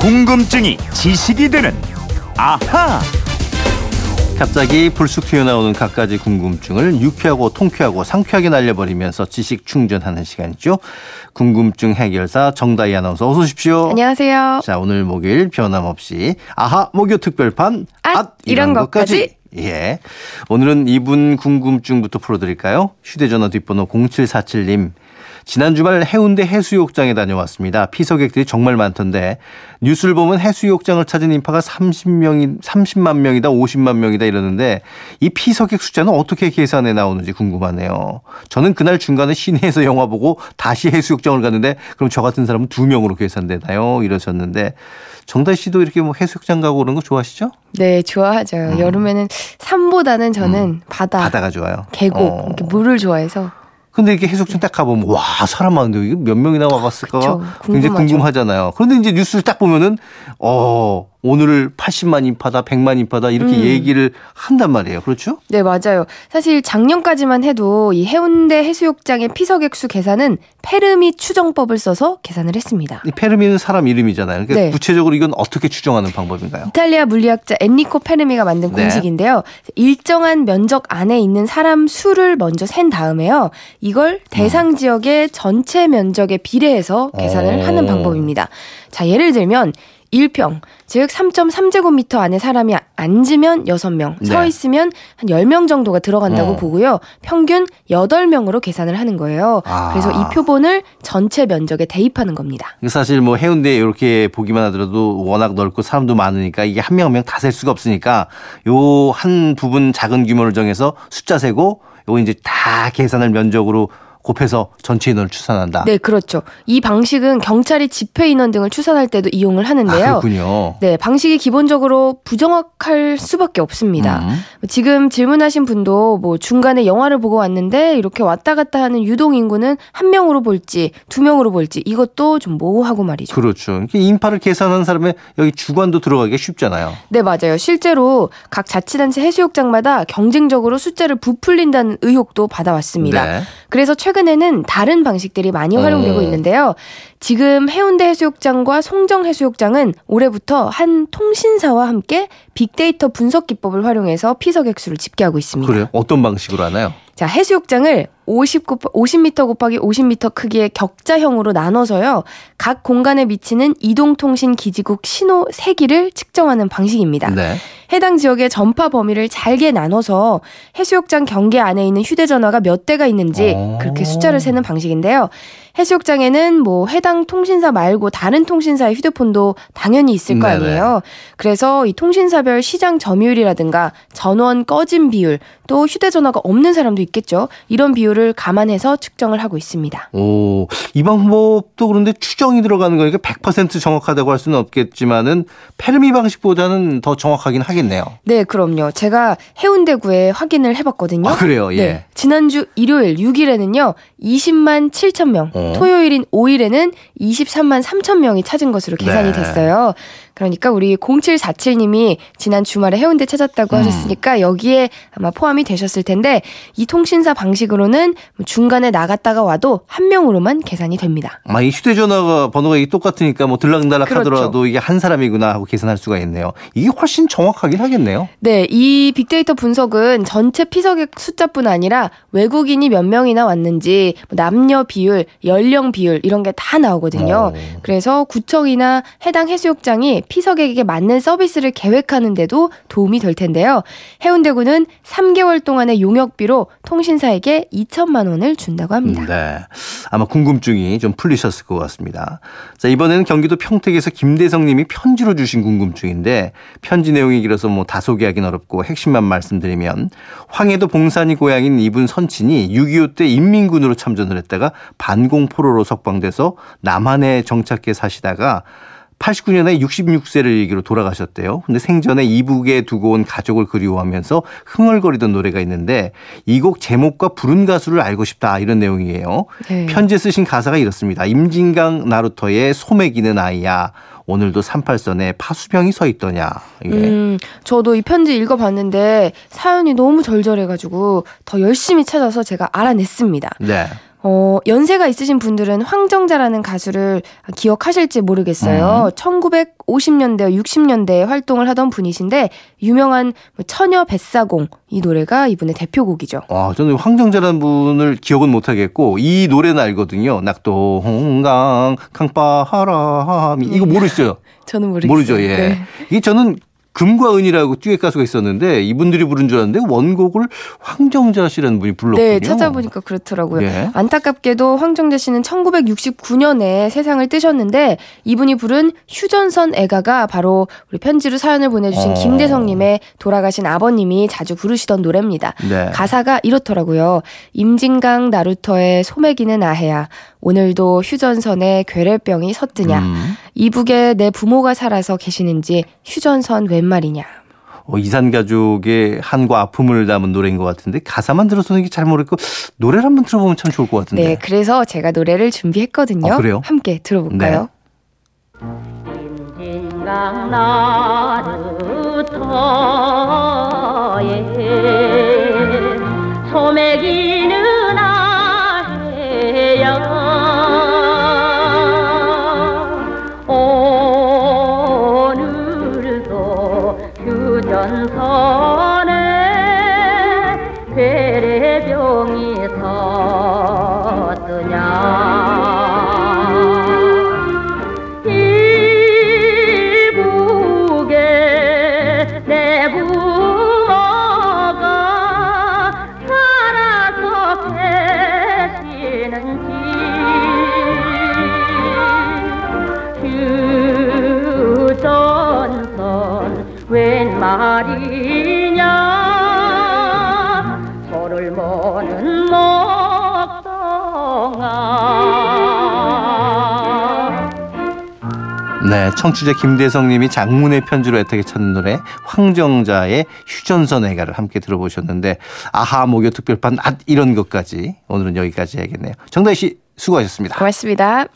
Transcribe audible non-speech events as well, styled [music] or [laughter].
궁금증이 지식이 되는 아하. 갑자기 불쑥 튀어나오는 갖가지 궁금증을 유쾌하고 통쾌하고 상쾌하게 날려버리면서 지식 충전하는 시간이죠. 궁금증 해결사 정다희 아나운서 어서 오십시오. 안녕하세요. 자 오늘 목요일 변함없이 아하 목요 특별판 앗, 이런 것까지. 예. 오늘은 이분 궁금증부터 풀어드릴까요? 휴대전화 뒷번호 0747님. 지난 주말 해운대 해수욕장에 다녀왔습니다. 피서객들이 정말 많던데 뉴스를 보면 해수욕장을 찾은 인파가 30명이 30만 명이다, 50만 명이다 이러는데 이 피서객 숫자는 어떻게 계산해 나오는지 궁금하네요. 저는 그날 중간에 시내에서 영화 보고 다시 해수욕장을 갔는데 그럼 저 같은 사람은 두 명으로 계산되나요? 이러셨는데 정다희 씨도 이렇게 뭐 해수욕장 가고 그런 거 좋아하시죠? 네, 좋아하죠. 음. 여름에는 산보다는 저는 바다, 바다가 좋아요. 계곡, 어. 이렇게 물을 좋아해서. 근데 이렇게 해수욕장 딱 가보면 와 사람 많은데 이게 몇 명이나 와봤을까 그쵸, 굉장히. 궁금하잖아요. 그런데 이제 뉴스를 딱 보면은 어 오늘 80만 인파다 100만 인파다 이렇게 음. 얘기를 한단 말이에요. 그렇죠? 네, 맞아요. 사실 작년까지만 해도 이 해운대 해수욕장의 피서객 수 계산은 페르미 추정법을 써서 계산을 했습니다. 이 페르미는 사람 이름이잖아요. 그러니까 네. 구체적으로 이건 어떻게 추정하는 방법인가요? 이탈리아 물리학자 엔리코 페르미가 만든 네. 공식인데요. 일정한 면적 안에 있는 사람 수를 먼저 센 다음에요. 이걸 대상 지역의 전체 면적에 비례해서 계산을 오. 하는 방법입니다. 자, 예를 들면 1평, 즉 3.3제곱미터 안에 사람이 앉으면 6명, 서 네. 있으면 한 10명 정도가 들어간다고 어. 보고요. 평균 8명으로 계산을 하는 거예요. 아. 그래서 이 표본을 전체 면적에 대입하는 겁니다. 사실 뭐 해운대 이렇게 보기만 하더라도 워낙 넓고 사람도 많으니까 이게 한 명 한 명 다 셀 수가 없으니까 요 한 부분 작은 규모를 정해서 숫자 세고 요거 이제 다 계산을 면적으로 곱해서 전체 인원을 추산한다. 네, 그렇죠. 이 방식은 경찰이 집회 인원 등을 추산할 때도 이용을 아, 하는데요. 그렇군요. 네, 방식이 기본적으로 부정확할 수밖에 없습니다. 음. 지금 질문하신 분도 뭐 중간에 영화를 보고 왔는데 이렇게 왔다 갔다 하는 유동 인구는 한 명으로 볼지 두 명으로 볼지 이것도 좀 모호하고 말이죠. 그렇죠. 인파를 계산하는 사람의 여기 주관도 들어가기가 쉽잖아요. 네, 맞아요. 실제로 각 자치단체 해수욕장마다 경쟁적으로 숫자를 부풀린다는 의혹도 받아왔습니다. 네. 그래서 최 근에는 다른 방식들이 많이 활용되고 어. 있는데요. 지금 해운대 해수욕장과 송정 해수욕장은 올해부터 한 통신사와 함께 빅데이터 분석 기법을 활용해서 피서 객 수를 집계하고 있습니다. 그래요? 어떤 방식으로 하나요? 자, 해수욕장을 50 곱하, 50m 곱하기 50m 크기의 격자형으로 나눠서요. 각 공간에 미치는 이동통신 기지국 신호 세기를 측정하는 방식입니다. 네. 해당 지역의 전파 범위를 잘게 나눠서 해수욕장 경계 안에 있는 휴대전화가 몇 대가 있는지 오. 그렇게 숫자를 세는 방식인데요. 해수욕장에는 뭐 해당 통신사 말고 다른 통신사의 휴대폰도 당연히 있을 거 네네. 아니에요. 그래서 이 통신사별 시장 점유율이라든가 전원 꺼진 비율 또 휴대전화가 없는 사람도 있겠죠. 이런 비율을 감안해서 측정을 하고 있습니다. 오, 이 방법도 그런데 추정이 들어가는 거니까 100% 정확하다고 할 수는 없겠지만은 페르미 방식보다는 더 정확하긴 하겠네요. 네, 그럼요. 제가 해운대구에 확인을 해봤거든요. 아, 그래요? 예. 네. 지난주 일요일 6일에는요, 20만 7천 명, 어. 토요일인 5일에는 23만 3천 명이 찾은 것으로 계산이 네. 됐어요. 그러니까 우리 0747님이 지난 주말에 해운대 찾았다고 음. 하셨으니까 여기에 아마 포함이 되셨을 텐데 이 통신사 방식으로는 뭐 중간에 나갔다가 와도 한 명으로만 계산이 됩니다. 아마 이 휴대전화가 번호가 이게 똑같으니까 뭐 들락날락 그렇죠. 하더라도 이게 한 사람이구나 하고 계산할 수가 있네요. 이게 훨씬 정확하긴 하겠네요. 네, 이 빅데이터 분석은 전체 피서객 숫자뿐 아니라 외국인이 몇 명이나 왔는지 뭐 남녀 비율, 연령 비율 이런 게 다 나오거든요. 어. 그래서 구청이나 해당 해수욕장이 피서객에게 맞는 서비스를 계획하는데도 도움이 될 텐데요. 해운대구는 3개월 동안의 용역비로 통신사에게 2천만 원을 준다고 합니다. 네. 아마 궁금증이 좀 풀리셨을 것 같습니다. 자, 이번에는 경기도 평택에서 김대성 님이 편지로 주신 궁금증인데 편지 내용이 길어서 뭐 다 소개하기는 어렵고 핵심만 말씀드리면 황해도 봉산이 고향인 이분 선친이 6.25 때 인민군으로 참전을 했다가 반공포로로 석방돼서 남한에 정착해 사시다가 89년에 66세를 일기로 돌아가셨대요. 근데 생전에 이북에 두고 온 가족을 그리워하면서 흥얼거리던 노래가 있는데 이 곡 제목과 부른 가수를 알고 싶다 이런 내용이에요. 네. 편지에 쓰신 가사가 이렇습니다. 임진강 나루터의 소매기는 아이야. 오늘도 38선에 파수병이 서 있더냐. 예. 음, 저도 이 편지 읽어봤는데 사연이 너무 절절해가지고 더 열심히 찾아서 제가 알아냈습니다. 네. 어, 연세가 있으신 분들은 황정자라는 가수를 기억하실지 모르겠어요. 음. 1950년대, 60년대에 활동을 하던 분이신데 유명한 뭐 처녀 뱃사공 이 노래가 이분의 대표곡이죠. 아, 저는 황정자라는 분을 기억은 못 하겠고 이 노래는 알거든요. 낙동강 강바람이 이거 모르시죠? [laughs] 저는 모르겠어요. 모르죠. 예. 네. 이게 저는 금과 은이라고 듀엣 가수가 있었는데 이분들이 부른 줄 알았는데 원곡을 황정자 씨라는 분이 불렀군요. 네, 찾아보니까 그렇더라고요. 예. 안타깝게도 황정자 씨는 1969년에 세상을 뜨셨는데 이분이 부른 휴전선 애가가 바로 우리 편지로 사연을 보내주신 어. 김대성님의 돌아가신 아버님이 자주 부르시던 노래입니다. 네. 가사가 이렇더라고요. 임진강 나루터의 소매기는 아해야 오늘도 휴전선에 괴뢰병이 섰드냐 음. 이북에 내 부모가 살아서 계시는지 휴전선 웬 말이냐. 어, 이산 가족의 한과 아픔을 담은 노래인 것 같은데 가사만 들어서는 잘 모르겠고 노래를 한번 들어보면 참 좋을 것 같은데. 네, 그래서 제가 노래를 준비했거든요. 아, 그래요? 함께 들어볼까요? 네. Oh. 말이냐 소를 모는 목동아 네, 청취자 김대성 님이 장문의 편지로 애타게 찾는 노래 황정자의 휴전선 애가를 함께 들어보셨는데 아하 목요 특별판 앗 이런 것까지 오늘은 여기까지 해야겠네요. 정다희 씨 수고하셨습니다. 고맙습니다.